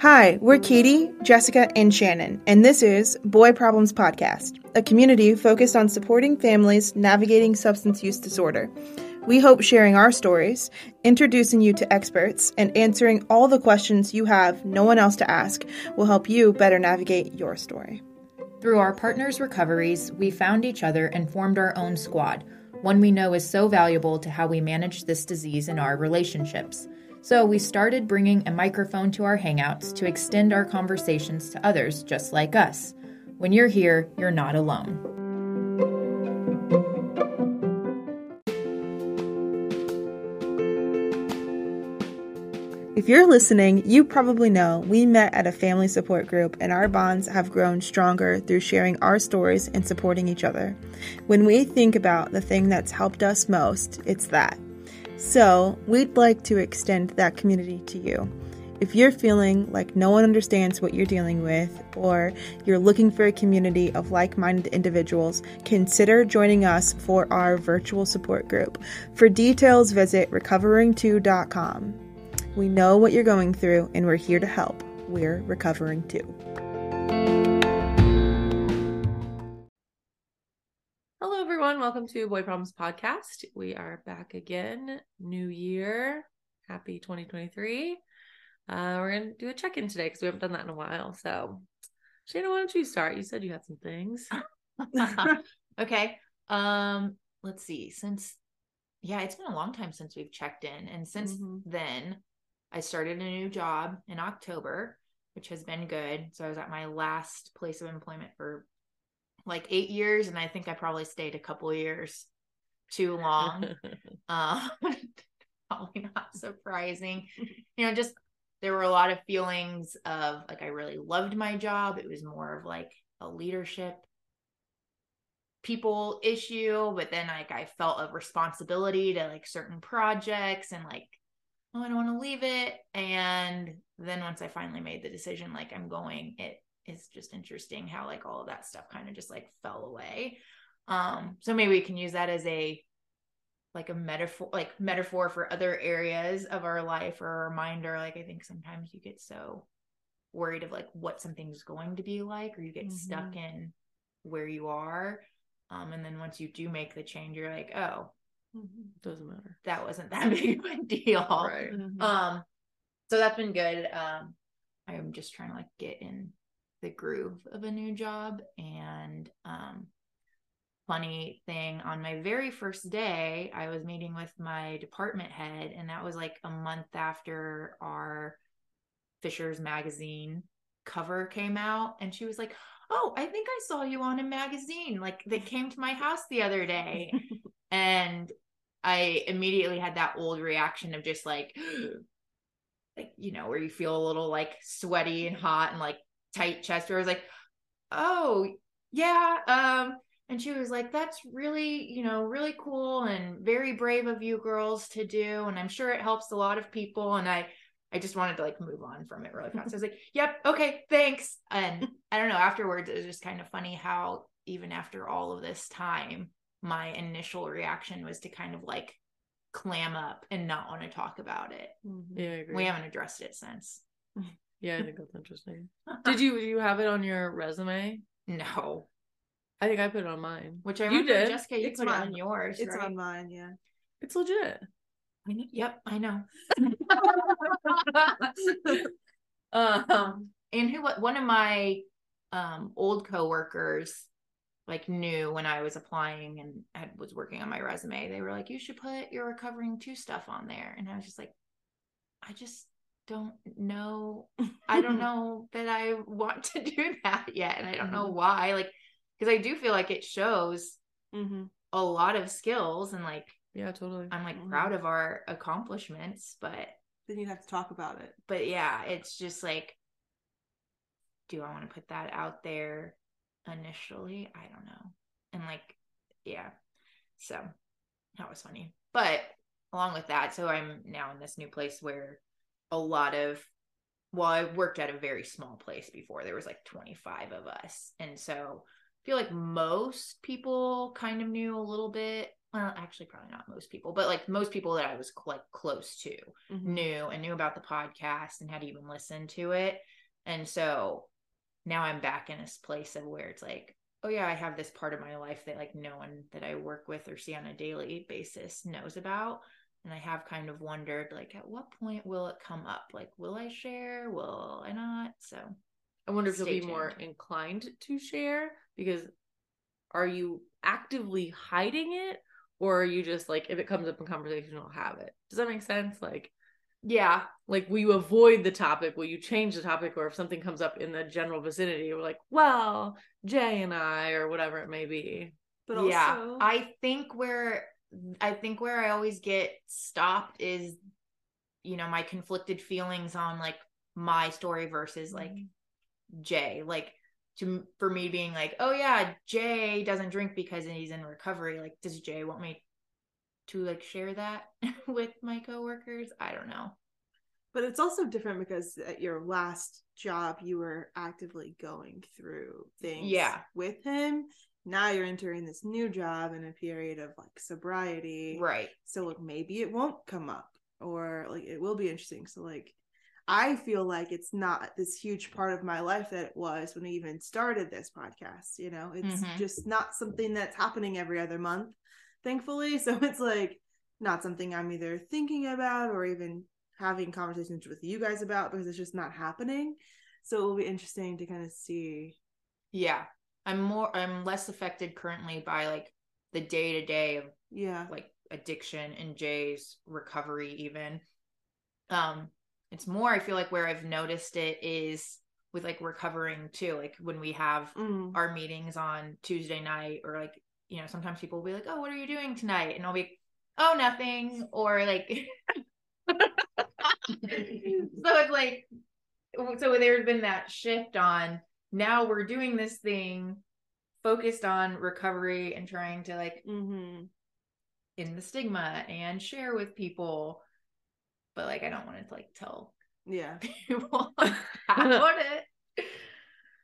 Hi, we're Katie, Jessica, and Shannon, and this is Boy Problems Podcast, a community focused on supporting families navigating substance use disorder. We hope sharing our stories, introducing you to experts, and answering all the questions you have no one else to ask will help you better navigate your story. Through our partners' recoveries, we found each other and formed our own squad, one we know is so valuable to how we manage this disease in our relationships. So we started bringing a microphone to our hangouts to extend our conversations to others just like us. When you're here, you're not alone. If you're listening, you probably know we met at a family support group and our bonds have grown stronger through sharing our stories and supporting each other. When we think about the thing that's helped us most, it's that. So, we'd like to extend that community to you. If you're feeling like no one understands what you're dealing with, or you're looking for a community of like minded individuals, consider joining us for our virtual support group. For details, visit recovering2.com. We know what you're going through, and we're here to help. We're recovering too. Hello, everyone. Welcome to Boy Problems Podcast. We are back again. New year. Happy 2023. Uh, we're going to do a check in today because we haven't done that in a while. So, Shannon, why don't you start? You said you had some things. okay. Um, let's see. Since, yeah, it's been a long time since we've checked in. And since mm-hmm. then, I started a new job in October, which has been good. So, I was at my last place of employment for like eight years, and I think I probably stayed a couple years too long. uh, probably not surprising. You know, just there were a lot of feelings of like I really loved my job. It was more of like a leadership people issue, but then like I felt a responsibility to like certain projects and like oh I don't want to leave it. And then once I finally made the decision, like I'm going, it is just interesting how like all of that stuff kind of just like fell away. Um, so maybe we can use that as a like a metaphor like metaphor for other areas of our life or a reminder like i think sometimes you get so worried of like what something's going to be like or you get mm-hmm. stuck in where you are um and then once you do make the change you're like oh. Doesn't matter. That wasn't that big of a deal. Right. Mm-hmm. um so that's been good. Um i'm just trying to like get in the groove of a new job and um funny thing on my very first day i was meeting with my department head and that was like a month after our fishers magazine cover came out and she was like oh i think i saw you on a magazine. Like they came to my house the other day and i immediately had that old reaction of just like like you know where you feel a little like sweaty and hot and like tight chest where I was like, oh, yeah. Um, and she was like, that's really, you know, really cool and very brave of you girls to do. And I'm sure it helps a lot of people. And I, I just wanted to like move on from it really fast. I was like, yep, okay, thanks. And I don't know, afterwards, it was just kind of funny how even after all of this time, my initial reaction was to kind of like clam up and not want to talk about it. Mm-hmm. Yeah, we haven't addressed it since. Yeah, I think that's interesting. Did you you have it on your resume? No. I think I put it on mine. Which I you did. Jessica, you it's put mine. it on yours. It's right? on mine, yeah. It's legit. I know, yep, I know. um, and who one of my um old coworkers like knew when I was applying and I was working on my resume, they were like, "You should put your recovering two stuff on there," and I was just like, "I just don't know. I don't know that I want to do that yet. And I don't know mm-hmm. why. Like, because I do feel like it shows mm-hmm. a lot of skills and like, yeah, totally. I'm like mm-hmm. proud of our accomplishments, but then you have to talk about it. But yeah, it's just like, do I want to put that out there initially? I don't know. And like, yeah. So that was funny. But along with that, so I'm now in this new place where a lot of well i worked at a very small place before there was like 25 of us and so i feel like most people kind of knew a little bit well, actually, probably not most people, but like most people that I was like close to Mhm. knew and knew about the podcast and had even listened to it. And so now I'm back in this place of where it's like, oh yeah, I have this part of my life that like no one that I work with or see on a daily basis knows about. And I have kind of wondered like at what point will it come up? Like will I share? Will I not? So I wonder if you'll be more inclined to share because are you actively hiding it or are you just like if it comes up in conversation you'll have it? Does that make sense? Like yeah. like will you avoid the topic? Will you change the topic or if something comes up in the general vicinity, we're like, well, Jay and I or whatever it may be. But yeah. I think where I think where I always get stopped is you know, my conflicted feelings on like my story versus like mm-hmm. Jay. Like to for me being like, oh yeah, Jay doesn't drink because he's in recovery. Like, does Jay want me to like share that with my coworkers? I don't know. but it's also different because at your last job, you were actively going through things Yeah. with him. Now you're entering this new job in a period of like sobriety. Right. So like maybe it won't come up or like it will be interesting. So like I feel like it's not this huge part of my life that it was when I even started this podcast. You know, it's Mhm. just not something that's happening every other month, thankfully. So it's like not something I'm either thinking about or even having conversations with you guys about because it's just not happening. So it will be interesting to kind of see. Yeah. I'm more I'm less affected currently by like the day to day of Yeah. like addiction and Jay's recovery even. Um it's more I feel like where I've noticed it is with like recovering too. Like when we have Mm. our meetings on Tuesday night or like, you know, sometimes people will be like, Oh, what are you doing tonight? And I'll be, Oh, nothing. Or like so it's like so there's been that shift on now we're doing this thing focused on recovery and trying to like hmm in the stigma and share with people but like i don't want to like tell Yeah. people about it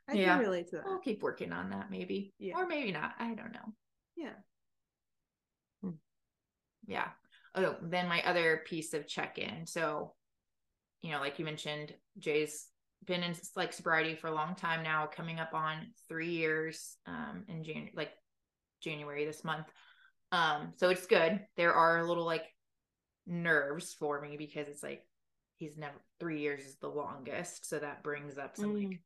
I Yeah. can relate to that. i'll keep working on that maybe Yeah. or maybe not i don't know Yeah. yeah oh then my other piece of check-in so you know like you mentioned jay's been in like sobriety for a long time now coming up on three years um in Jan- like january this month um so it's good there are a little like nerves for me because it's like he's never three years is the longest so that brings up some like Mm.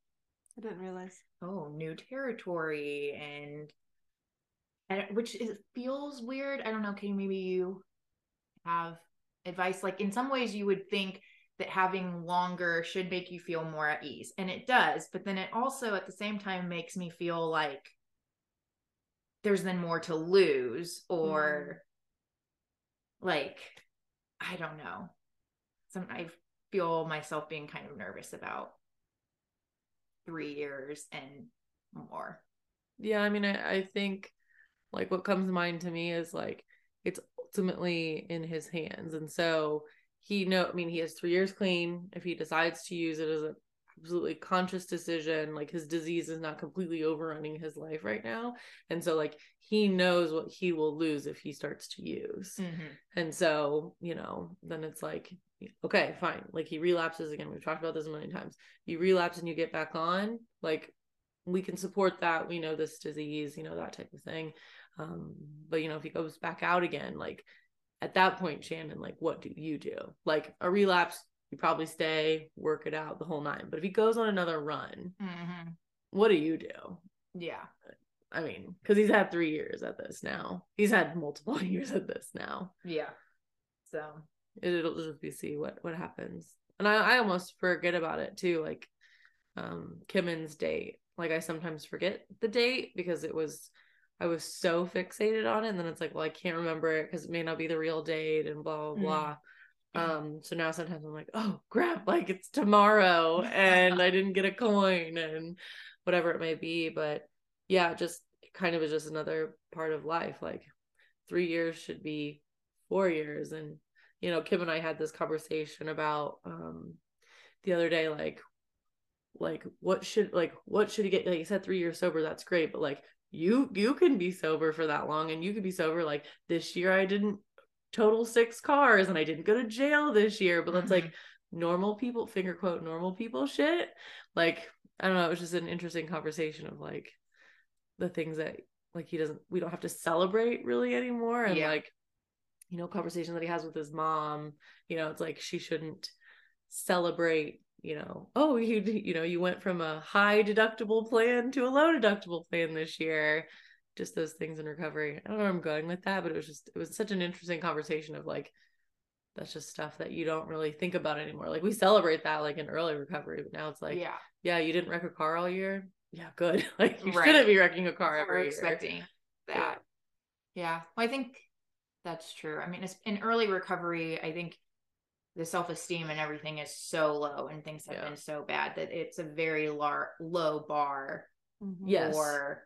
I didn't realize. oh new territory and and which is feels weird. I don't know. Can maybe you have advice? Like in some ways you would think that having longer should make you feel more at ease and it does but then it also at the same time makes me feel like there's then more to lose or mm-hmm. like i don't know. Some i feel myself being kind of nervous about three years and more. Yeah, I mean, I, I think like what comes to mind to me is like it's ultimately in his hands. And so he know, I mean, he has three years clean. If he decides to use it as a absolutely conscious decision, like his disease is not completely overrunning his life right now. And so like he knows what he will lose if he starts to use. Mm-hmm. And so, you know, then it's like, okay, fine. Like he relapses again. We've talked about this a million times. You relapse and you get back on, like we can support that. We know this disease, you know, that type of thing. Um, but you know, if he goes back out again, like at that point, Shannon, like what do you do? Like a relapse, you probably stay, work it out the whole nine. But if he goes on another run, Mm-hmm. what do you do? Yeah. I mean, because he's had three years at this now. He's had multiple years at this now. Yeah. So it'll just be see what what happens and i i almost forget about it too like um kimmon's date like i sometimes forget the date because it was i was so fixated on it and then it's like well i can't remember it because it may not be the real date and blah blah blah. Um so now sometimes i'm like oh crap like it's tomorrow and i didn't get a coin and whatever it may be but yeah just kind of is just another part of life like three years should be four years and you know kim and i had this conversation about um the other day like like what should like what should he get like you said three years sober that's great but like you you can be sober for that long and you could be sober like this year I didn't total six cars and I didn't go to jail this year, but that's Mhm. like normal people finger quote normal people shit. Like I don't know, it was just an interesting conversation of like the things that like he doesn't we don't have to celebrate really anymore and Yeah. like you know conversation that he has with his mom you know it's like she shouldn't celebrate you know oh you you know you went from a high deductible plan to a low deductible plan this year just those things in recovery i don't know where i'm going with that but it was just it was such an interesting conversation of like that's just stuff that you don't really think about anymore like we celebrate that like in early recovery but now it's like yeah. yeah you didn't wreck a car all year yeah good like you Right. shouldn't be wrecking a car We're every year expecting that. Yeah. Well, I think that's true. I mean, it's, in early recovery, I think the self esteem and everything is so low and things have Yeah. been so bad that it's a very lar- low bar yes for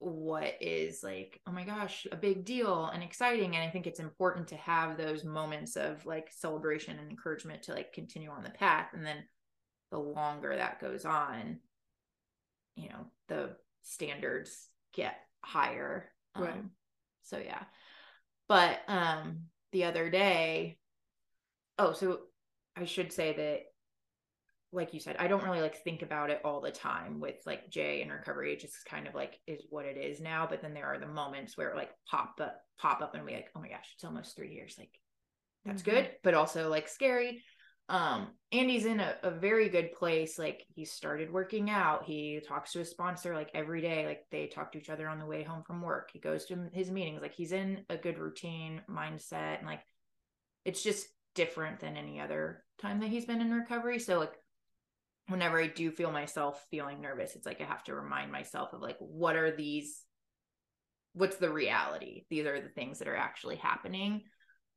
what is like, oh my gosh, a big deal and exciting. And I think it's important to have those moments of like celebration and encouragement to like continue on the path. And then the longer that goes on, you know, the standards get higher. Right. Um, so yeah. But um the other day, oh, so I should say that like you said, I don't really like think about it all the time with like Jay and recovery. It just kind of like is what it is now. But then there are the moments where like pop up, pop up, and we like, oh my gosh, it's almost three years. Like that's Mhm. good, but also like scary. Um, Andy's in a, a very good place. Like he started working out. He talks to his sponsor like every day. Like they talk to each other on the way home from work. He goes to his meetings. Like he's in a good routine mindset, and like it's just different than any other time that he's been in recovery. So like whenever I do feel myself feeling nervous, it's like I have to remind myself of like what are these what's the reality? These are the things that are actually happening.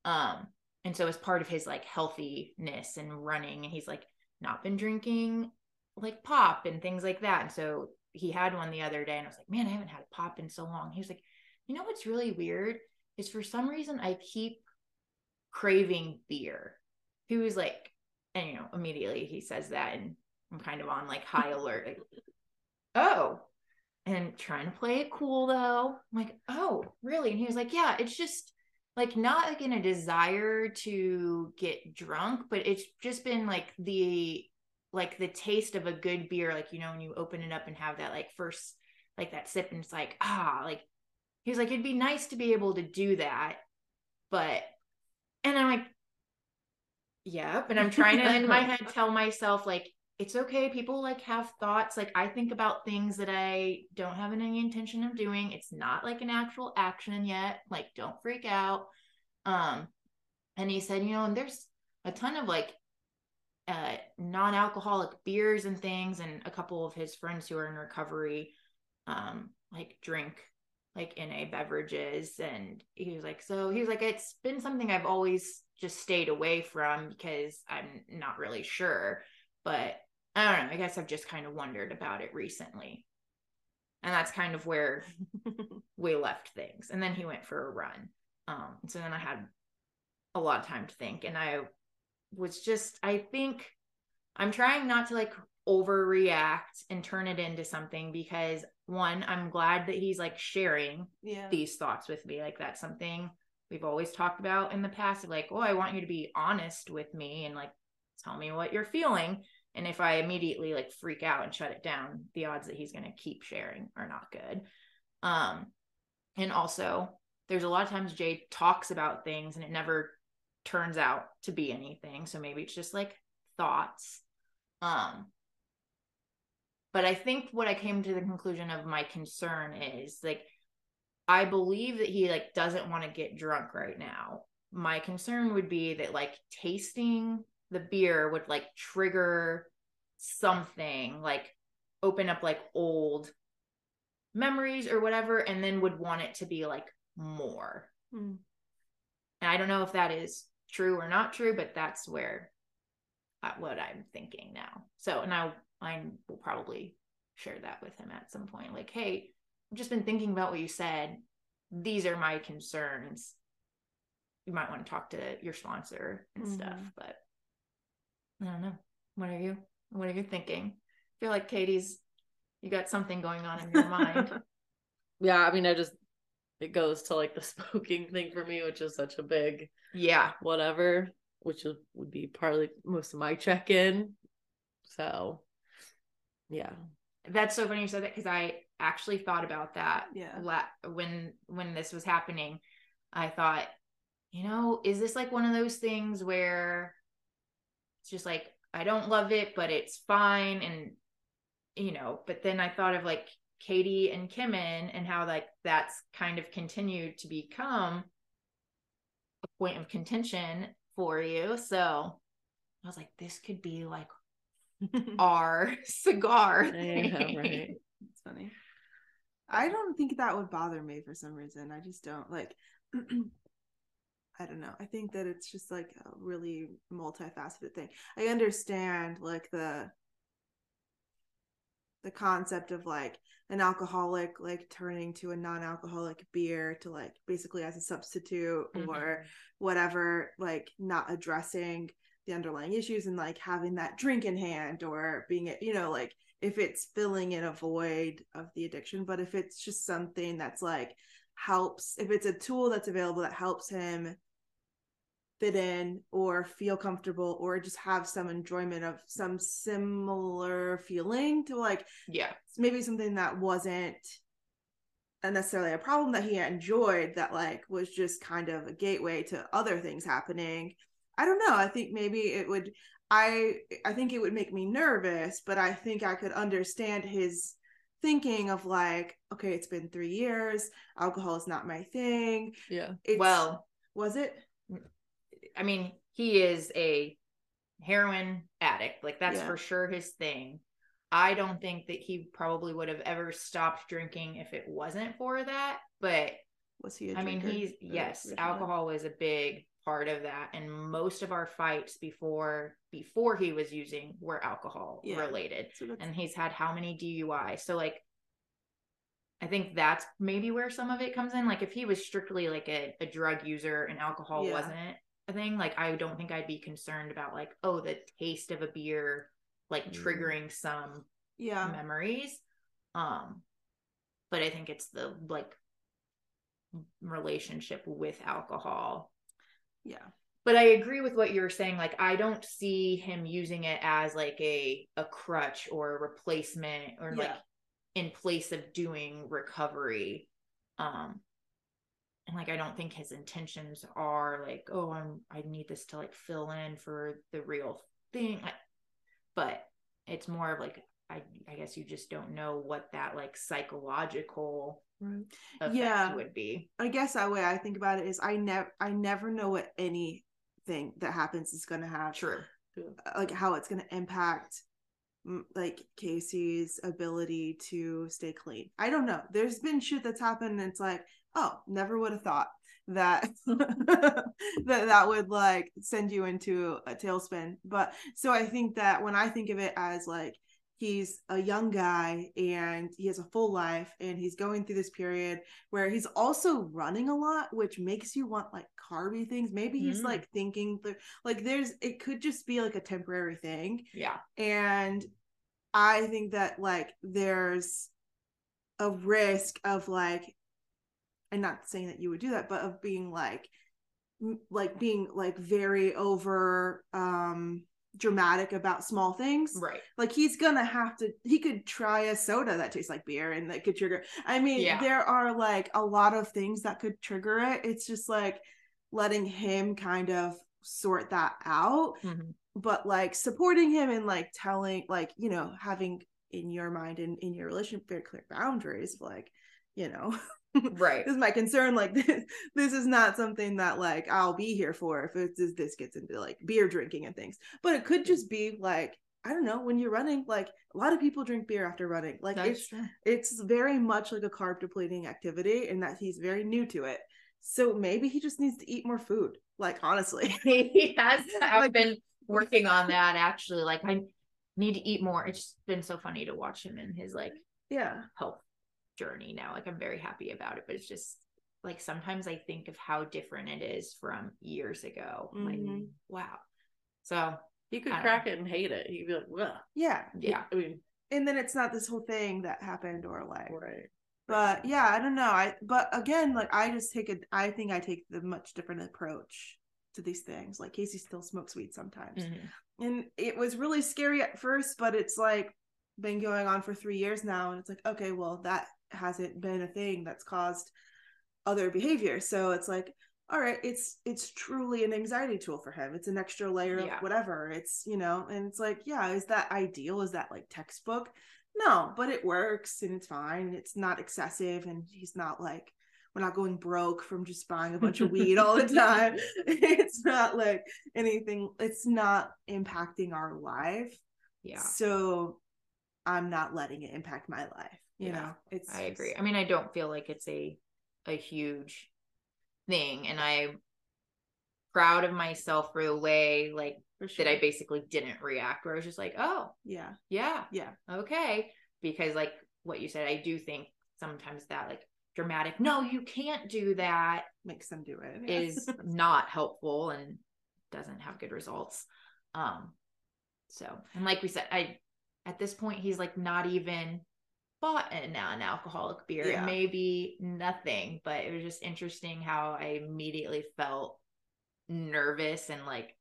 Um and so as part of his like healthiness and running, and he's like not been drinking like pop and things like that. And so he had one the other day and I was like, man, I haven't had a pop in so long. He was like, you know what's really weird is for some reason I keep craving beer. He was like, and you know, immediately he says that and I'm kind of on like high alert. Like, oh, and trying to play it cool though. I'm like, oh, really? And he was like, yeah, it's just like not like in a desire to get drunk, but it's just been like the like the taste of a good beer, like you know, when you open it up and have that like first like that sip, and it's like, ah, like he was like, it'd be nice to be able to do that, but and I'm like, yep. And I'm trying to in my head tell myself like it's okay. People like have thoughts. Like I think about things that I don't have any intention of doing. It's not like an actual action yet. Like don't freak out. Um, and he said, you know, and there's a ton of like uh non-alcoholic beers and things, and a couple of his friends who are in recovery, um, like drink like NA beverages. And he was like, so he was like, it's been something I've always just stayed away from because I'm not really sure. But I don't know. I guess I've just kind of wondered about it recently. And that's kind of where we left things. And then he went for a run. Um, so then I had a lot of time to think. And I was just, I think I'm trying not to like overreact and turn it into something because one, I'm glad that he's like sharing yeah these thoughts with me. Like that's something we've always talked about in the past of like, oh, I want you to be honest with me and like tell me what you're feeling. And if I immediately like freak out and shut it down, the odds that he's going to keep sharing are not good. Um, and also, there's a lot of times Jay talks about things and it never turns out to be anything. So maybe it's just like thoughts. Um, but I think what I came to the conclusion of my concern is like, I believe that he like doesn't want to get drunk right now. My concern would be that like tasting the beer would like trigger something like open up like old memories or whatever and then would want it to be like more Mm. and i don't know if that is true or not true but that's where uh, what i'm thinking now so and i i will probably share that with him at some point like hey i've just been thinking about what you said these are my concerns you might want to talk to your sponsor and stuff Mhm. but i don't know what are you what are you thinking i feel like katie's You got something going on in your mind. yeah, I mean, I just it goes to like the smoking thing for me, which is such a big yeah, whatever, which would be partly most of my check in. So, yeah, that's so funny you said that because I actually thought about that. Yeah. La- when when this was happening, I thought, you know, is this like one of those things where it's just like I don't love it, but it's fine, and you know. But then I thought of like Katie and Kimin and how like that's kind of continued to become a point of contention for you. So I was like, this could be like our cigar. yeah, thing. right. It's funny. I don't think that would bother me for some reason. I just don't like. I don't know. I think that it's just like a really multifaceted thing. I understand like the the concept of like an alcoholic like turning to a non-alcoholic beer to like basically as a substitute Mhm. or whatever like not addressing the underlying issues and like having that drink in hand or being it, you know like if it's filling in a void of the addiction but if it's just something that's like helps if it's a tool that's available that helps him fit in or feel comfortable or just have some enjoyment of some similar feeling to like Yeah. maybe something that wasn't necessarily a problem that he enjoyed that like was just kind of a gateway to other things happening i don't know i think maybe it would i i think it would make me nervous but i think i could understand his thinking of like okay it's been three years alcohol is not my thing Yeah. it's, well, was it I mean, he is a heroin addict. Like that's Yeah. for sure his thing. I don't think that he probably would have ever stopped drinking if it wasn't for that. But was he a I mean, he's yes, alcohol was a big part of that, and most of our fights before before he was using were alcohol Yeah. related. so And he's had how many DUI? So like, I think that's maybe where some of it comes in. Like if he was strictly like a, a drug user and alcohol Yeah. wasn't a thing, like I don't think I'd be concerned about like, oh, the taste of a beer like Mm. triggering some yeah memories. Um, but I think it's the like relationship with alcohol. Yeah But I agree with what you were saying. Like I don't see him using it as like a a crutch or a replacement or like in place of doing recovery. Um and like I don't think his intentions are like, oh, I'm I need this to like fill in for the real thing. Like, but it's more of like I I guess you just don't know what that like psychological right Yeah. would be. I guess that way I think about it is I never I never know what anything that happens is going to have True. Uh, like how it's going to impact like Casey's ability to stay clean. I don't know. There's been shit that's happened and it's like, oh, never would have thought that that that would like send you into a tailspin. But so I think that when I think of it as like he's a young guy and he has a full life and he's going through this period where he's also running a lot which makes you want like carby things maybe he's Mm. like thinking th- like there's it could just be like a temporary thing Yeah. and i think that like there's a risk of like and not saying that you would do that but of being like m- like being like very over um dramatic about small things Right. like he's gonna have to he could try a soda that tastes like beer and that could trigger i mean Yeah. there are like a lot of things that could trigger it it's just like letting him kind of sort that out Mhm. but like supporting him and like telling like you know having in your mind and in your relationship very clear boundaries like you know Right. this is my concern like this this is not something that like i'll be here for if it's this, this gets into like beer drinking and things but it could just be like i don't know when you're running like a lot of people drink beer after running like it's true. it's very much like a carb depleting activity and that he's very new to it so maybe he just needs to eat more food like honestly he has I've Like- been working on that actually. Like I need to eat more. It's just been so funny to watch him in his like yeah health journey now. Like I'm very happy about it. But it's just like sometimes I think of how different it is from years ago. I'm Like, wow. So He could I don't crack it and hate it. He'd be like, well, yeah yeah. I mean, and then it's not this whole thing that happened or like right. but yeah i don't know i but again like i just take a i think i take the much different approach to these things like casey still smokes weed sometimes Mhm. and it was really scary at first but it's like been going on for three years now and it's like okay well that hasn't been a thing that's caused other behavior. So it's like all right it's it's truly an anxiety tool for him. It's an extra layer Yeah. of whatever. It's you know and it's like yeah is that ideal? Is that like textbook? No but it works and it's fine. It's not excessive and he's not like we're not going broke from just buying a bunch of weed all the time. It's not like anything it's not impacting our life. Yeah. so i'm not letting it impact my life you Yeah, know it's I agree. I mean, I don't feel like it's a a huge thing, and I'm proud of myself for the way like sure. that I basically didn't react. Where I was just like, oh yeah yeah, yeah okay, because like what you said, I do think sometimes that like dramatic, no, you can't do that makes them do it yeah. is not helpful and doesn't have good results. Um, so and like we said, I at this point he's like not even bought an non-alcoholic beer, Yeah. maybe nothing, but it was just interesting how I immediately felt nervous and like,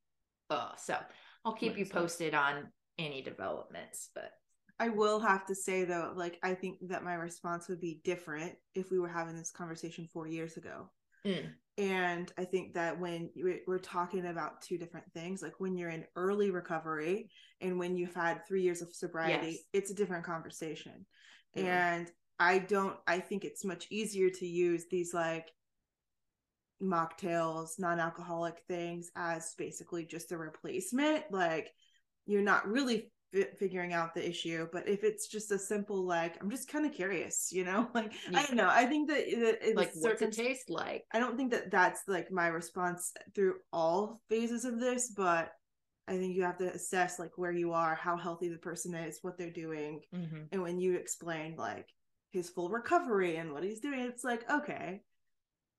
oh, so I'll keep you posted on any developments, but I will have to say though, like I think that my response would be different if we were having this conversation four years ago. Mm. And I think that when we- we're talking about two different things, like when you're in early recovery and when you've had three years of sobriety, Yes. it's a different conversation. Yeah. And I don't, I think it's much easier to use these like mocktails, non alcoholic things as basically just a replacement. Like you're not really fi- figuring out the issue, but if it's just a simple, like, I'm just kind of curious, you know, like, I don't know. I think that, that like what's certain it taste like? I don't think that that's like my response through all phases of this, but I think you have to assess like where you are, how healthy the person is, what they're doing, Mm-hmm. and when you explain like his full recovery and what he's doing, it's like okay,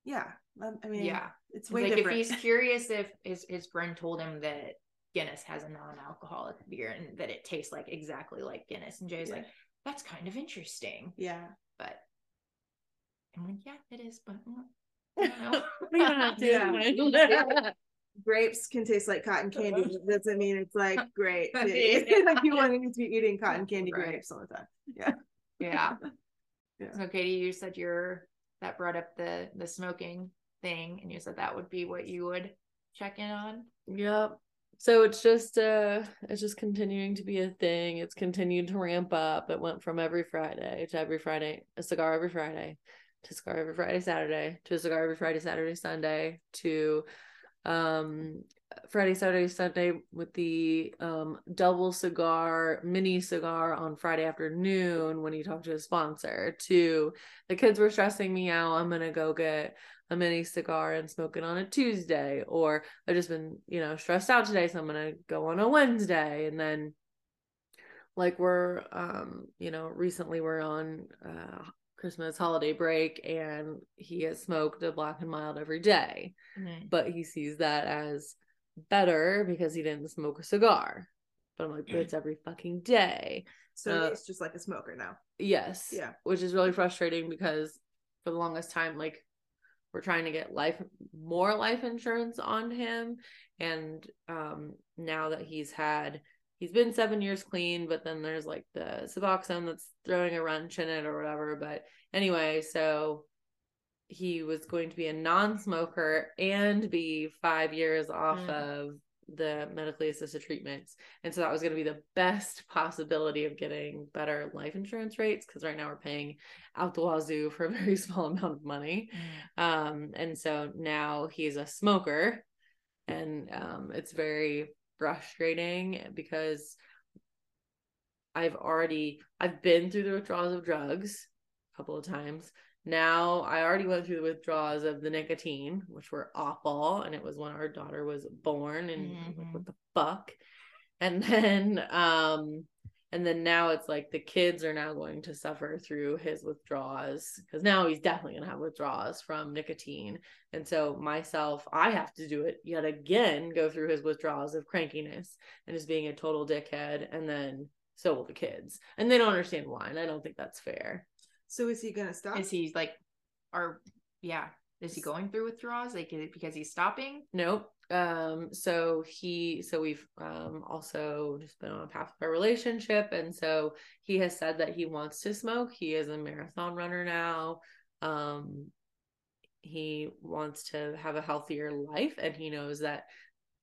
yeah. um, I mean, Yeah. it's It's way like different. if he's curious if his his friend told him that Guinness has a non-alcoholic beer and that it tastes like exactly like Guinness, and Jay's Yeah. like, "That's kind of interesting," yeah, but I'm like, "Yeah, it is," but I don't know. We don't have to. Yeah. grapes can taste like cotton candy. but doesn't mean it's like great. Like you want to be eating cotton candy Right. grapes all the time. Yeah, yeah. Yeah. So, Katie, you said you're that brought up the the smoking thing, and you said that would be what you would check in on. Yep. So it's just uh it's just continuing to be a thing. It's continued to ramp up. It went from every Friday to every Friday, a cigar every Friday, to cigar every Friday, Saturday, to a cigar every Friday, Saturday, Sunday, to um Friday, Saturday, Sunday with the um double cigar, mini cigar on Friday afternoon when he talked to his sponsor, to the kids were stressing me out. I'm gonna go get a mini cigar and smoke it on a Tuesday, or I've just been, you know, stressed out today, so I'm gonna go on a Wednesday, and then like we're, um, you know, recently we're on uh Christmas holiday break, and he has smoked a black and mild every day, but he sees that as better because he didn't smoke a cigar. But I'm like, but it's every fucking day. so Uh, he's just like a smoker now. Yes. Yeah. Which is really frustrating because for the longest time, like we're trying to get life more life insurance on him. And um now that he's had he's been seven years clean, but then there's like the Suboxone that's throwing a wrench in it or whatever. But anyway, so he was going to be a non-smoker and be five years off Mm. of the medically assisted treatments and so that was going to be the best possibility of getting better life insurance rates because right now we're paying out the wazoo for a very small amount of money um and so now he's a smoker and um it's very frustrating because i've already i've been through the withdrawals of drugs a couple of times. Now i already went through the withdrawals of the nicotine which were awful and it was when our daughter was born and I'm like what the fuck? And then um and then now it's like the kids are now going to suffer through his withdrawals because now he's definitely going to have withdrawals from nicotine and so myself i have to do it yet again go through his withdrawals of crankiness and just being a total dickhead and then so will the kids. And they don't understand why. And I don't think that's fair. So is he gonna stop? Is he like, are yeah, is he going through withdrawals? Like, is it because he's stopping? Nope. Um, so he, so we've um also just been on a path of a relationship, and so he has said that he wants to smoke. He is a marathon runner now. Um, he wants to have a healthier life, and he knows that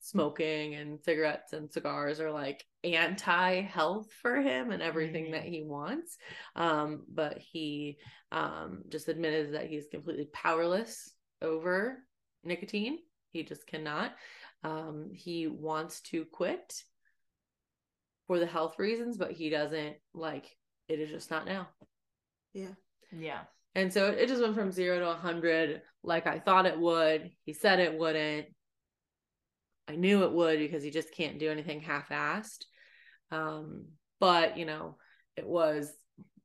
smoking and cigarettes and cigars are like anti-health for him and everything mm-hmm. that he wants um but he um just admitted that he's completely powerless over nicotine he just cannot. Um he wants to quit for the health reasons but he doesn't like it is just not now. Yeah. Yeah. And so it just went from 0 to 100 like i thought it would. He said it wouldn't. I knew it would because he just can't do anything half-assed. Um, but you know, it was,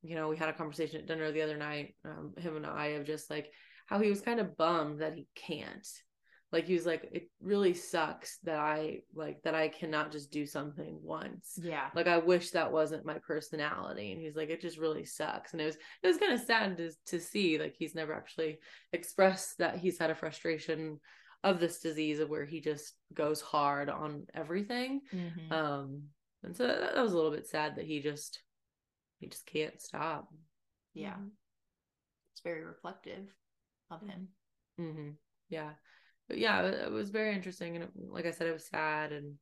you know, we had a conversation at dinner the other night, um, him and I, of just like how he was kind of bummed that he can't. Like he was like, it really sucks that I like that I cannot just do something once. Yeah. Like I wish that wasn't my personality. And he's like, it just really sucks. And it was it was kind of sad to to see like he's never actually expressed that he's had a frustration of this disease of where he just goes hard on everything. Mm-hmm. Um, and so that, that, was a little bit sad that he just he just can't stop. Yeah, mm-hmm. it's very reflective of him. Mm-hmm. Yeah, yeah, it, was very interesting, and it, like I said, it was sad, and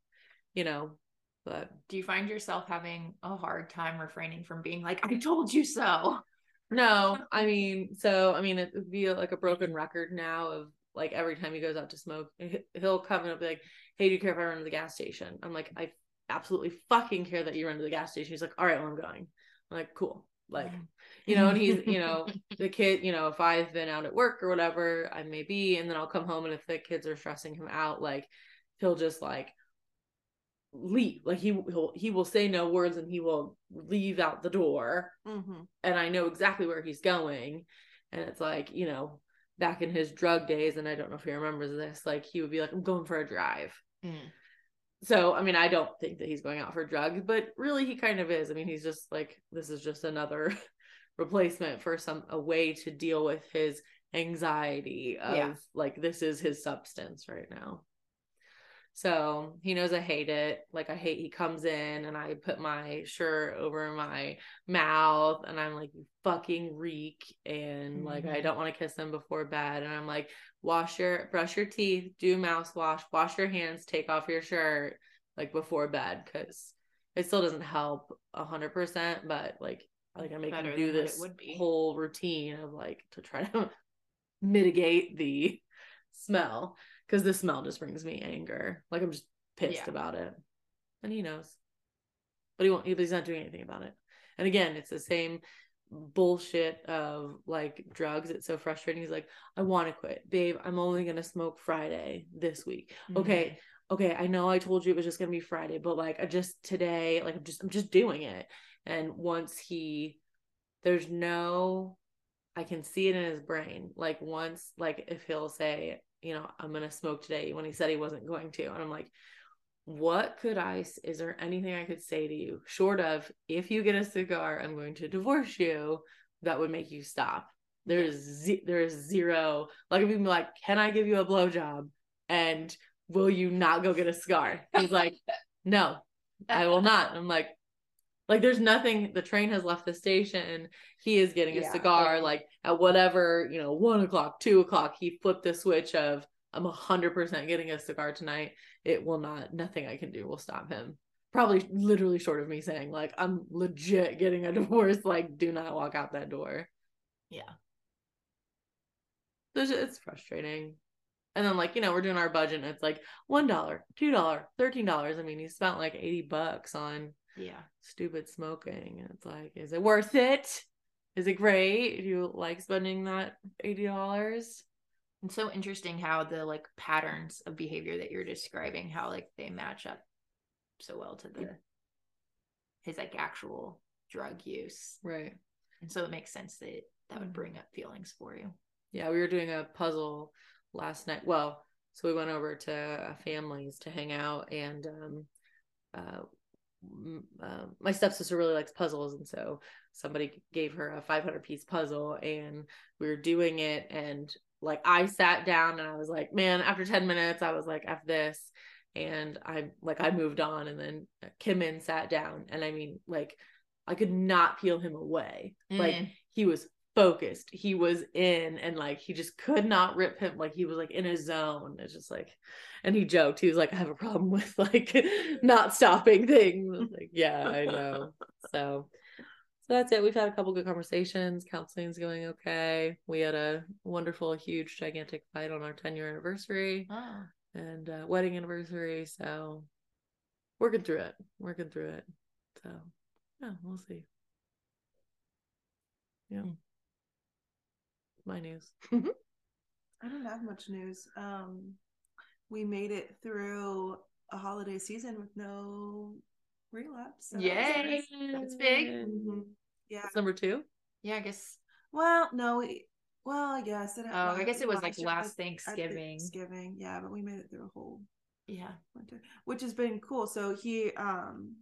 you know, but do you find yourself having a hard time refraining from being like, "I told you so"? No, I mean, so I mean, it would be like a broken record now of like every time he goes out to smoke, he'll come and be like, "Hey, do you care if I run to the gas station?" I'm like, "I absolutely fucking care that you run to the gas station." He's like, "All right, well, I'm going." I'm like, "Cool." Like, you know, and he's, you know, the kid, you know, if I've been out at work or whatever, I may be, and then I'll come home, and if the kids are stressing him out, like, he'll just like leave. Like he will he will say no words, and he will leave out the door, mm-hmm. and I know exactly where he's going, and it's like, you know back in his drug days, and I don't know if he remembers this, like he would be like, I'm going for a drive. Mm. So, I mean, I don't think that he's going out for drugs, but really he kind of is. I mean, he's just like, this is just another replacement for some, a way to deal with his anxiety of yeah. like, this is his substance right now. So he knows I hate it. Like I hate he comes in and I put my shirt over my mouth and I'm like, you fucking reek. And mm-hmm. like I mm-hmm. don't want to kiss him before bed. And I'm like, wash your brush your teeth, do mouthwash, wash your hands, take off your shirt like before bed because it still doesn't help a hundred percent, but like like I make him do this whole routine of like to try to mitigate the smell because the smell just brings me anger. Like I'm just pissed yeah. about it, and he knows, but he won't. He's not doing anything about it. And again, it's the same bullshit of like drugs. It's so frustrating. He's like, I want to quit, babe. I'm only gonna smoke Friday this week. Mm-hmm. Okay, okay. I know I told you it was just gonna be Friday, but like I just today, like I'm just I'm just doing it. And once he, there's no I can see it in his brain. Like once, like if he'll say, you know, I'm going to smoke today when he said he wasn't going to. And I'm like, what could I, is there anything I could say to you short of if you get a cigar, I'm going to divorce you that would make you stop? There's, ze- there's zero, like, if you like, can I give you a blowjob? And will you not go get a cigar? He's like, no, I will not. I'm like, like there's nothing the train has left the station. He is getting a yeah, cigar like, like at whatever you know one o'clock two o'clock he flipped the switch of i'm a hundred percent getting a cigar tonight. It will not nothing i can do will stop him. Probably literally short of me saying like i'm legit getting a divorce. Like do not walk out that door. Yeah. It's frustrating. And then like you know we're doing our budget and it's like one dollar two dollar thirteen dollars. I mean he spent like 80 bucks on yeah. stupid smoking. It's like is it worth it? Is it great? Do you like spending that $80 it's so interesting how the like patterns of behavior that you're describing how like they match up so well to the his like actual drug use. Right. And so it makes sense that that would bring up feelings for you. Yeah we were doing a puzzle last night. Well so we went over to families to hang out and um uh um, my stepsister really likes puzzles and so somebody gave her a 500 piece puzzle and we were doing it and like i sat down and i was like man after 10 minutes i was like after this and i like i moved on and then kim in sat down and i mean like i could not peel him away mm. like he was focused. He was in and like he just could not rip him. Like he was like in a zone. It's just like and he joked. He was like i have a problem with like not stopping things. Like yeah i know. So so that's it. We've had a couple good conversations. Counseling's going okay. We had a wonderful huge gigantic fight on our 10 year anniversary and uh, wedding anniversary. So working through it working through it. So yeah we'll see. Yeah. Mm my news. I don't have much news. Um, we made it through a holiday season with no relapse. So Yay! That's big. Mm-hmm. Yeah. That's number two. Yeah, I guess. Well, no. We, well, I guess it. Oh, I guess it was like last Thanksgiving. Thanksgiving, yeah, but we made it through a whole yeah winter, which has been cool. So he um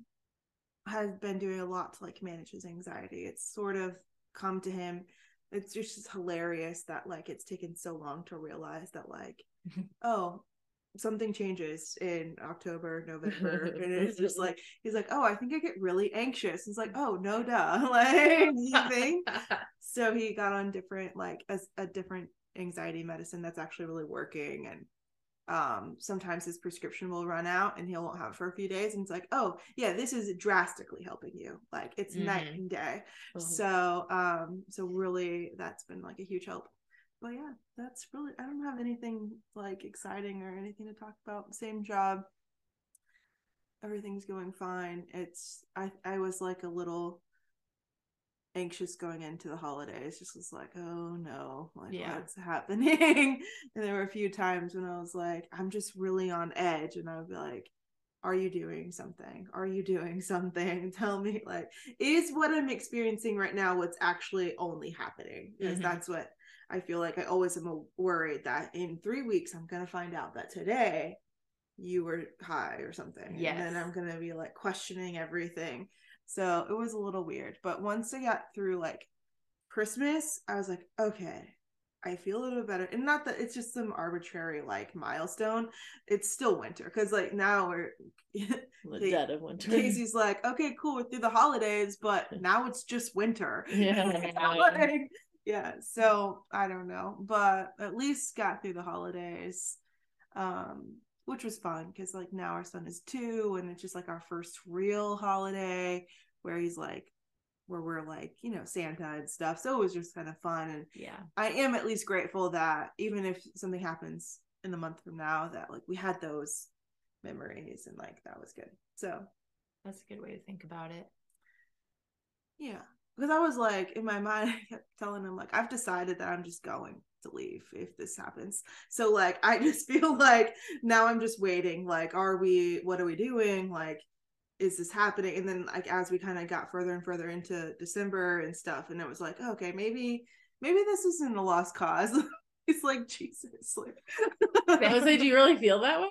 has been doing a lot to like manage his anxiety. It's sort of come to him it's just hilarious that like it's taken so long to realize that like oh something changes in October, November, and it's just like he's like, oh, I think I get really anxious. It's like, oh no, duh, like you think. so he got on different like a, a different anxiety medicine that's actually really working, and um, sometimes his prescription will run out and he won't have it for a few days. And it's like oh yeah this is drastically helping you. Like it's mm-hmm. night and day. So um so really that's been like a huge help. But yeah that's really i don't have anything like exciting or anything to talk about. Same job. Everything's going fine. It's i i was like a little anxious going into the holidays just was like oh no like yeah. what's happening and there were a few times when i was like i'm just really on edge and i would be like are you doing something are you doing something tell me like is what i'm experiencing right now what's actually only happening because mm-hmm. that's what i feel like i always am worried that in three weeks i'm gonna find out that today you were high or something yes. and then i'm gonna be like questioning everything so it was a little weird. But once I got through like Christmas, I was like, okay, I feel a little better. And not that it's just some arbitrary like milestone. It's still winter because like now we're the dead of winter. Casey's like, okay, cool, we're through the holidays, but now it's just winter. Yeah. like, yeah. So I don't know, but at least got through the holidays. Um, which was fun because like now our son is two and it's just like our first real holiday where he's like where we're like you know santa and stuff. So it was just kind of fun and yeah. I am at least grateful that even if something happens in the month from now that like we had those memories and like that was good. So that's a good way to think about it. Yeah because i was like in my mind i kept telling him like i've decided that i'm just going to leave if this happens. So like I just feel like now I'm just waiting. Like, are we what are we doing? Like, is this happening? And then like as we kind of got further and further into December and stuff, and it was like, okay, maybe maybe this isn't a lost cause. it's like Jesus. Like Jose, do you really feel that way?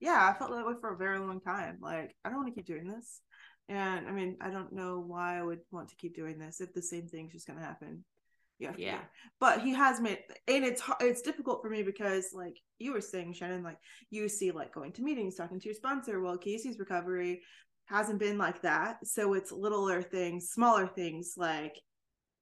Yeah, I felt that way for a very long time. Like, I don't want to keep doing this. And I mean, I don't know why I would want to keep doing this if the same thing's just gonna happen. Yeah. yeah but he has made and it's it's difficult for me because like you were saying shannon like you see like going to meetings talking to your sponsor. Well casey's recovery hasn't been like that. So it's littler things smaller things like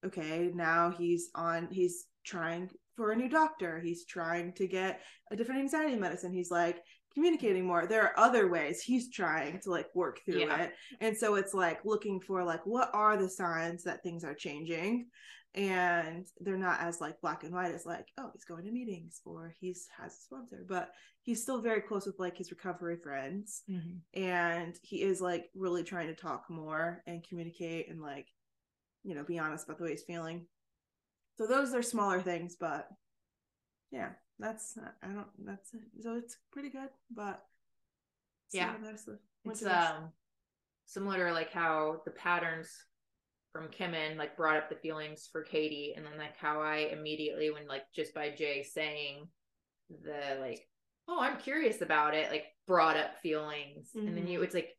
okay now he's on he's trying for a new doctor. He's trying to get a different anxiety medicine. He's like communicating more. There are other ways. He's trying to like work through yeah. it. And so it's like looking for like what are the signs that things are changing? And they're not as like black and white as like oh he's going to meetings or he's has a sponsor. But he's still very close with like his recovery friends. Mm-hmm. and he is like really trying to talk more and communicate and like you know be honest about the way he's feeling. So those are smaller things but yeah that's i don't that's so it's pretty good but yeah it's um similar to like how the patterns from Kimin like brought up the feelings for Katie and then like how I immediately when like just by Jay saying the like oh I'm curious about it like brought up feelings mm-hmm. and then you mm-hmm. it's like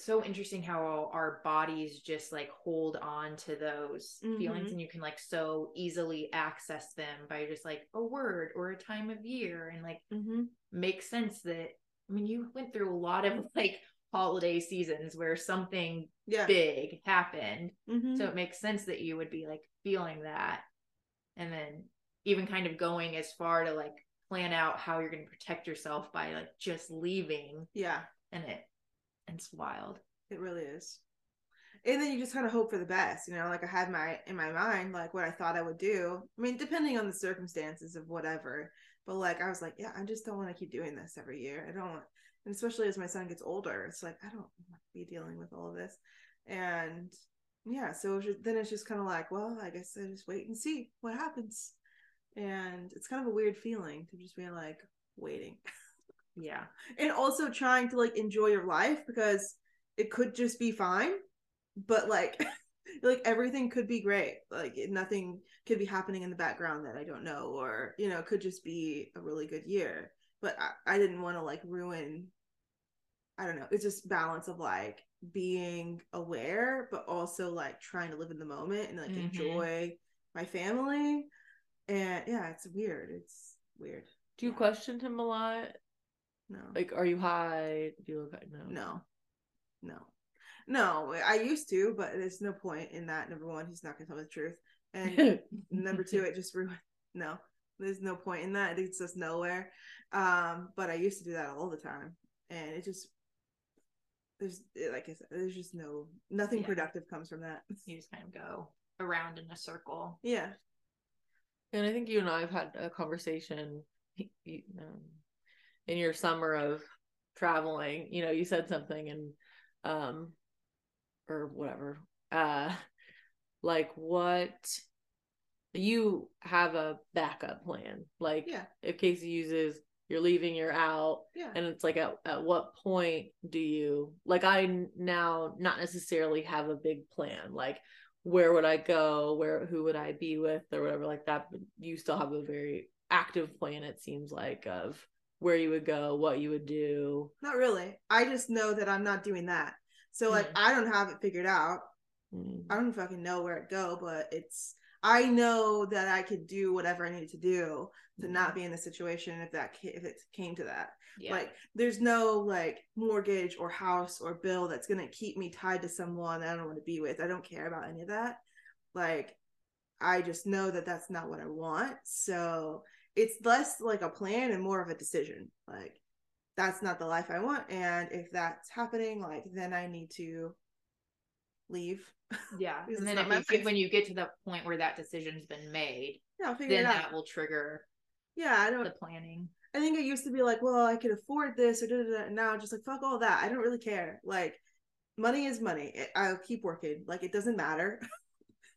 so interesting how our bodies just like hold on to those feelings Mhm. and you can like so easily access them by just like a word or a time of year and like Mm-hmm. make sense that I mean you went through a lot of like holiday seasons where something Yeah. big happened Mhm. so it makes sense that you would be like feeling that and then even kind of going as far to like plan out how you're going to protect yourself by like just leaving yeah, and it it's wild it really is. And then you just kind of hope for the best, you know. Like I had my in my mind, like what I thought I would do. I mean, depending on the circumstances of whatever. But like I was like, yeah, I just don't want to keep doing this every year. I don't want, and especially as my son gets older, it's like I don't want to be dealing with all of this. And yeah, so it just, then it's just kind of like, well, I guess I just wait and see what happens. And it's kind of a weird feeling to just be like waiting. yeah. And also trying to like enjoy your life because it could just be fine but like like everything could be great. Like nothing could be happening in the background that i don't know or you know it could just be a really good year. But i, I didn't want to like ruin i don't know it's just balance of like being aware but also like trying to live in the moment and like Mhm. enjoy my family. And yeah it's weird. It's weird. Do you question him a lot? No Like, are you high? Do you look high? No. No, no, no. I used to, but there's no point in that. Number one, he's not gonna tell me the truth, and number two, it just ruined. No, there's no point in that. It leads us nowhere. Um, but I used to do that all the time, and it just there's like I said, there's just no nothing Yeah. productive comes from that. you just kind of go around in a circle Yeah, And I think you and I have had a conversation um, in your summer of traveling. You know, you said something and, um, or whatever. Uh, like what you have a backup plan. Like yeah, if Casey uses, you're leaving, you're out, yeah. and it's like at, at what point do you like i now not necessarily have a big plan like where would i go where who would i be with or whatever like that but you still have a very active plan it seems like of where you would go what you would do Not really. I just know that I'm not doing that. So like Mm. I don't have it figured out. Mm. I don't fucking know where it go, but it's I know that I could do whatever I need to do to not be in the situation if that if it came to that. yeah Like there's no like mortgage or house or bill that's gonna keep me tied to someone that I don't want to be with. I don't care about any of that. Like I just know that that's not what I want. So it's less like a plan and more of a decision. Like that's not the life I want, and if that's happening, like then I need to leave. yeah and then you get, when you get to the point where that decision's been made Yeah, then that will trigger yeah, I don't the planning I think it used to be like, well, I could afford this or da da da. and Now, just like fuck all that. I don't really care. Like, money is money. I'll keep working. Like, it doesn't matter.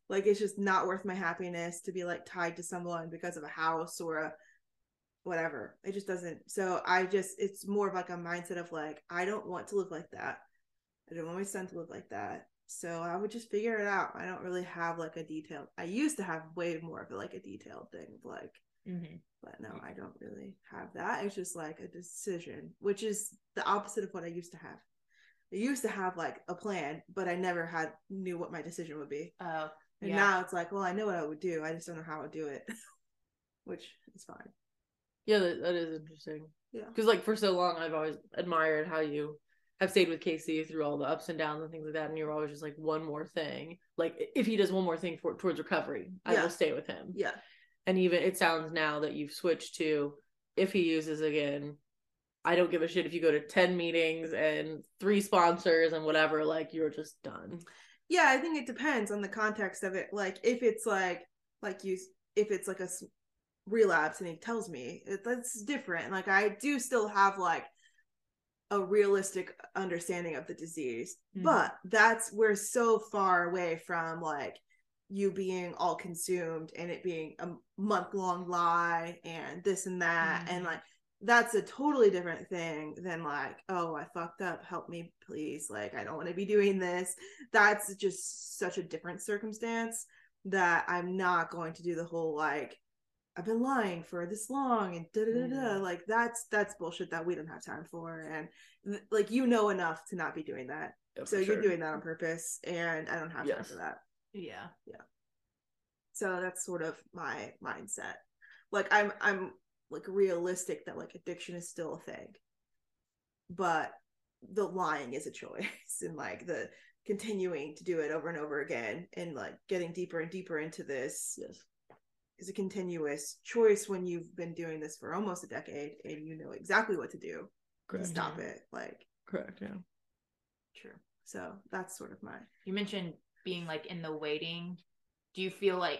like, it's just not worth my happiness to be like tied to someone because of a house or a whatever. It just doesn't. So I just, it's more of like a mindset of like, I don't want to live like that. I don't want my son to live like that. So I would just figure it out. I don't really have like a detailed. I used to have way more of like a detailed thing of like mm-hmm. but no i don't really have that it's just like a decision which is the opposite of what i used to have i used to have like a plan but i never had knew what my decision would be oh and yeah. now it's like well i know what i would do i just don't know how i would do it which is fine. Yeah that, that is interesting. Yeah. Because like for so long i've always admired how you have stayed with casey through all the ups and downs and things like that and you're always just like one more thing. Like if he does one more thing for towards recovery i Yeah. will stay with him. Yeah. And even it sounds now that you've switched to if he uses again i don't give a shit if you go to 10 meetings and three sponsors and whatever like you're just done yeah i think it depends on the context of it like if it's like like you if it's like a relapse and he tells me it, that's different like i do still have like a realistic understanding of the disease Mhm. but that's we're so far away from like you being all consumed and it being a month long lie and this and that and Mhm. like that's a totally different thing than like oh i fucked up help me please like i don't want to be doing this that's just such a different circumstance that i'm not going to do the whole like I've been lying for this long and da da da da. Mm. Like that's that's bullshit that we don't have time for. And th- like you know enough to not be doing that. Yeah, so for you're sure. doing that on purpose, and I don't have time for that. Yeah. Yeah. So that's sort of my mindset. Like I'm I'm like realistic that like addiction is still a thing. But the lying is a choice and like the continuing to do it over and over again and like getting deeper and deeper into this Yes. is a continuous choice when you've been doing this for almost a decade and you know exactly what to do to Correct. stop it. Like Correct. Yeah. True. so that's sort of my You mentioned being like in the waiting. Do you feel like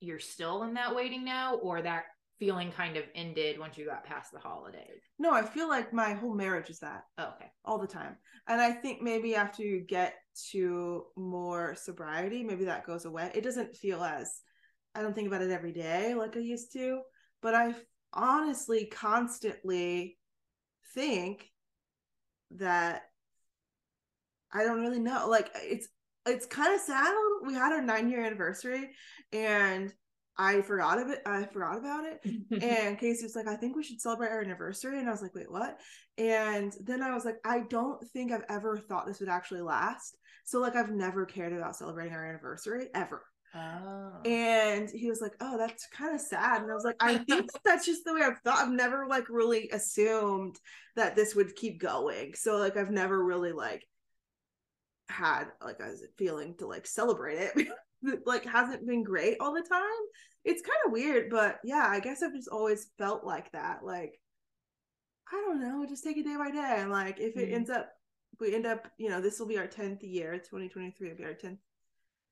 you're still in that waiting now, or that feeling kind of ended once you got past the holidays? no, I feel like my whole marriage is that. Oh, okay. all the time. And I think maybe after you get to more sobriety, maybe that goes away. It doesn't feel as I don't think about it every day like I used to, but I honestly constantly think that I don't really know. Like it's it's kind of sad. We had our 9 year anniversary and I forgot of it. I forgot about it and Casey was like, I think we should celebrate our anniversary. And I was like, wait, what? And then I was like, I don't think I've ever thought this would actually last. So, like, I've never cared about celebrating our anniversary ever. oh. And he was like, oh, that's kind of sad. And I was like, I think that's just the way I've thought. I've never, like, really assumed that this would keep going. So, like, I've never really, like, had, like, a feeling to, like, celebrate it. Like, hasn't been great all the time it's kind of weird, but yeah, I guess I've just always felt like that. Like, I don't know, just take it day by day. And like, if it Mhm. ends up, we end up, you know, this will be our 10th year, 2023 will be our 10th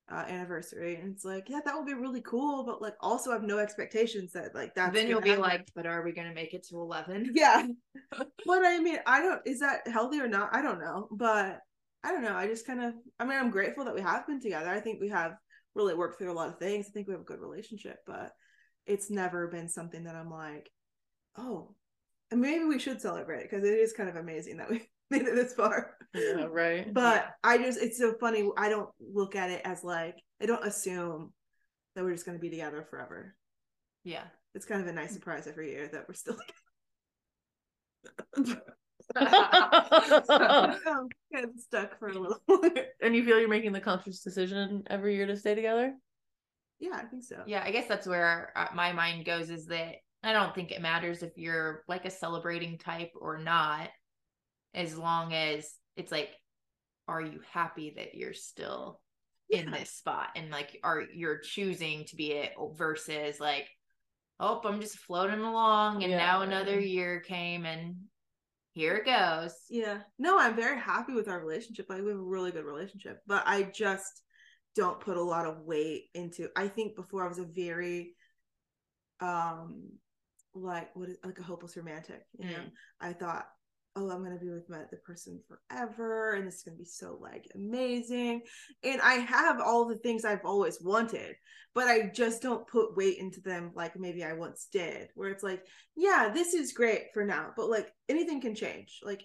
uh, anniversary. And it's like, yeah, that will be really cool. But like, also I have no expectations that like that's then you'll be happen. like, but are we gonna make it to eleven? yeah. but I mean, I don't, is that healthy or not? I don't know. But I don't know. I just kind of, I mean, I'm grateful that we have been together. I think we have really worked through a lot of things. I think we have a good relationship, but it's never been something that I'm like, oh, and maybe we should celebrate because it is kind of amazing that we made it this far. Yeah. Right. But I just, it's so funny. I don't look at it as like, I don't assume that we're just going to be together forever. Yeah. It's kind of a nice surprise every year that we're still kind of stuck for a little longer. and you feel you're making the conscious decision every year to stay together? Yeah, I think so. Yeah, I guess that's where uh, my mind goes is that I don't think it matters if you're like a celebrating type or not, as long as it's like, are you happy that you're still in this spot and like, are you're choosing to be it versus like, oh, I'm just floating along and Yeah. now another year came and here it goes. Yeah. No, I'm very happy with our relationship. Like we have a really good relationship, but I just don't put a lot of weight into I think before I was a very um like what is like a hopeless romantic, you know. Mm. I thought, oh, I'm gonna be with my the person forever and this is gonna be so like amazing. And I have all the things I've always wanted, but I just don't put weight into them like maybe I once did, where it's like, yeah, this is great for now, but like anything can change. Like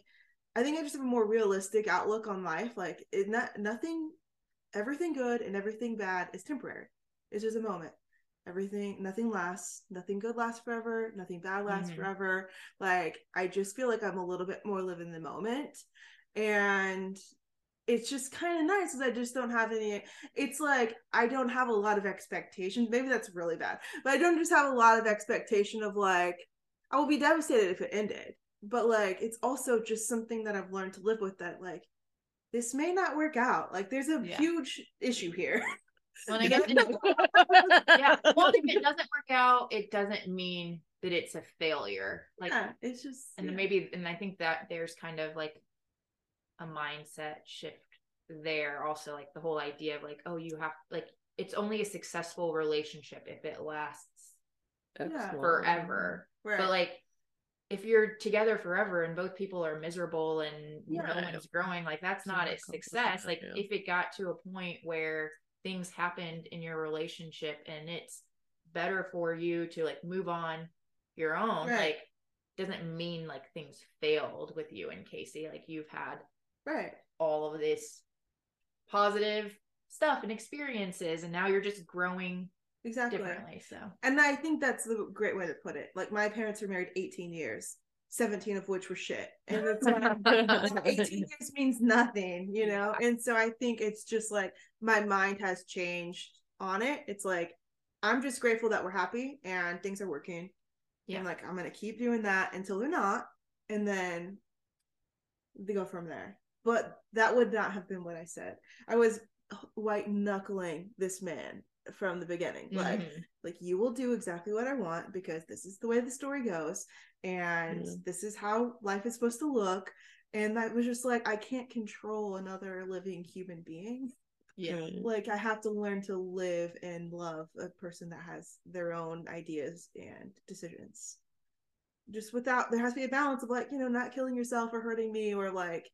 I think I just have a more realistic outlook on life. Like not nothing everything good and everything bad is temporary. It's just a moment. Everything nothing lasts, nothing good lasts forever, nothing bad lasts Mhm. forever. Like I just feel like I'm a little bit more living the moment. And it's just kind of nice because I just don't have any. It's like I don't have a lot of expectations. Maybe that's really bad, but I don't just have a lot of expectation of like I will be devastated if it ended. But like it's also just something that I've learned to live with. That like this may not work out. Like there's a Yeah. huge issue here. Well, and I guess yeah, well, if it doesn't work out, it doesn't mean that it's a failure. Like yeah, it's just and yeah. maybe and i think that there's kind of like a mindset shift there also like the whole idea of like oh you have like it's only a successful relationship if it lasts Yeah. forever Right. but like if you're together forever and both people are miserable and Yeah. no one's growing like that's not a success like if it got to a point where things happened in your relationship and it's better for you to like move on your own Right. like doesn't mean like things failed with you and Casey like you've had right. all of this positive stuff and experiences and now you're just growing exactly. differently. So And I think that's the great way to put it. Like my parents were married 18 years, 17 of which were shit. And it's like 18 years means nothing, you know? And so I think it's just like my mind has changed on it. It's like I'm just grateful that we're happy and things are working. Yeah. And like I'm gonna keep doing that until they're not. And then they go from there. But that would not have been what I said. I was white knuckling this man from the beginning. Like Mhm. like you will do exactly what I want because this is the way the story goes and Yeah. this is how life is supposed to look. And that was just like I can't control another living human being. yeah, Like I have to learn to live and love a person that has their own ideas and decisions. Just without there has to be a balance of like, you know, not killing yourself or hurting me or like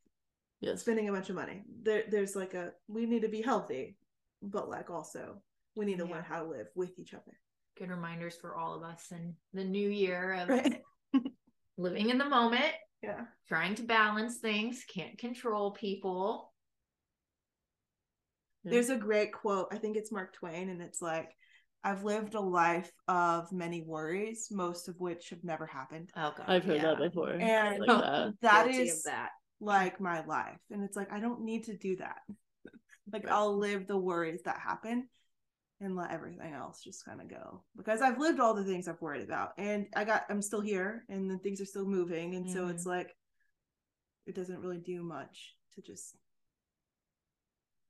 yes. spending a bunch of money. There there's like a we need to be healthy, but like also we need to Yeah. learn how to live with each other. good reminders for all of us in the new year of Right. living in the moment, Yeah. trying to balance things, can't control people. Hmm. There's a great quote. I think it's Mark Twain, and it's like, I've lived a life of many worries, most of which have never happened. Oh god, I've heard yeah. that before. And like that. that Guilty is of that. like my life. And it's like, I don't need to do that. like, I'll live the worries that happen and let everything else just kind of go because I've lived all the things I've worried about. And I got, I'm still here and the things are still moving. And so it's mm-hmm. like, it doesn't really do much to just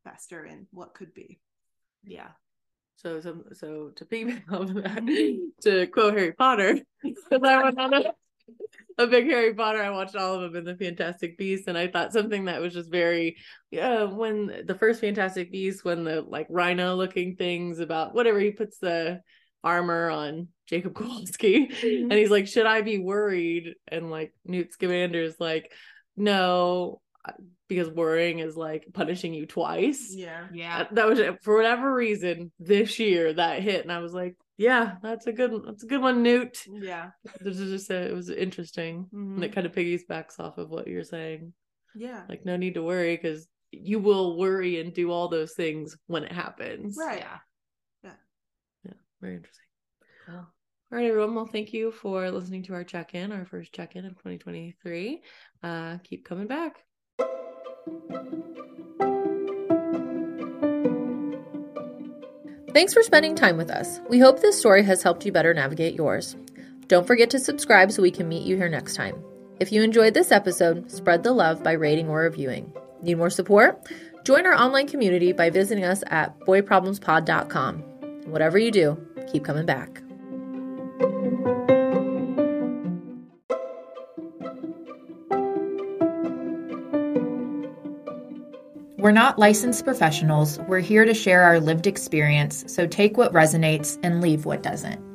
faster in what could be. Yeah. So, so, so to piggyback off of that, to quote Harry Potter, because I went on a, a big Harry Potter, I watched all of them in the Fantastic Beasts, and I thought something that was just very, yeah, when the first Fantastic Beast, when the like rhino looking things about whatever he puts the armor on Jacob Kowalski, and he's like, should I be worried? And like Newt Scamander's like, no, because worrying is like punishing you twice. Yeah. Yeah. Uh, that was for whatever reason this year that hit and i was like yeah that's a good that's a good one newt Yeah. this is just a, it was interesting and it Mhm. kind of piggybacks off of what you're saying Yeah. like no need to worry because you will worry and do all those things when it happens Right. Yeah. Yeah. Yeah. Very interesting all right everyone well thank you for listening to our check-in our first check-in of 2023 uh keep coming back Thanks for spending time with us. We hope this story has helped you better navigate yours. Don't forget to subscribe so we can meet you here next time. If you enjoyed this episode, spread the love by rating or reviewing. Need more support? Join our online community by visiting us at boyproblemspod.com. Whatever you do, keep coming back. We're not licensed professionals. We're here to share our lived experience, so take what resonates and leave what doesn't.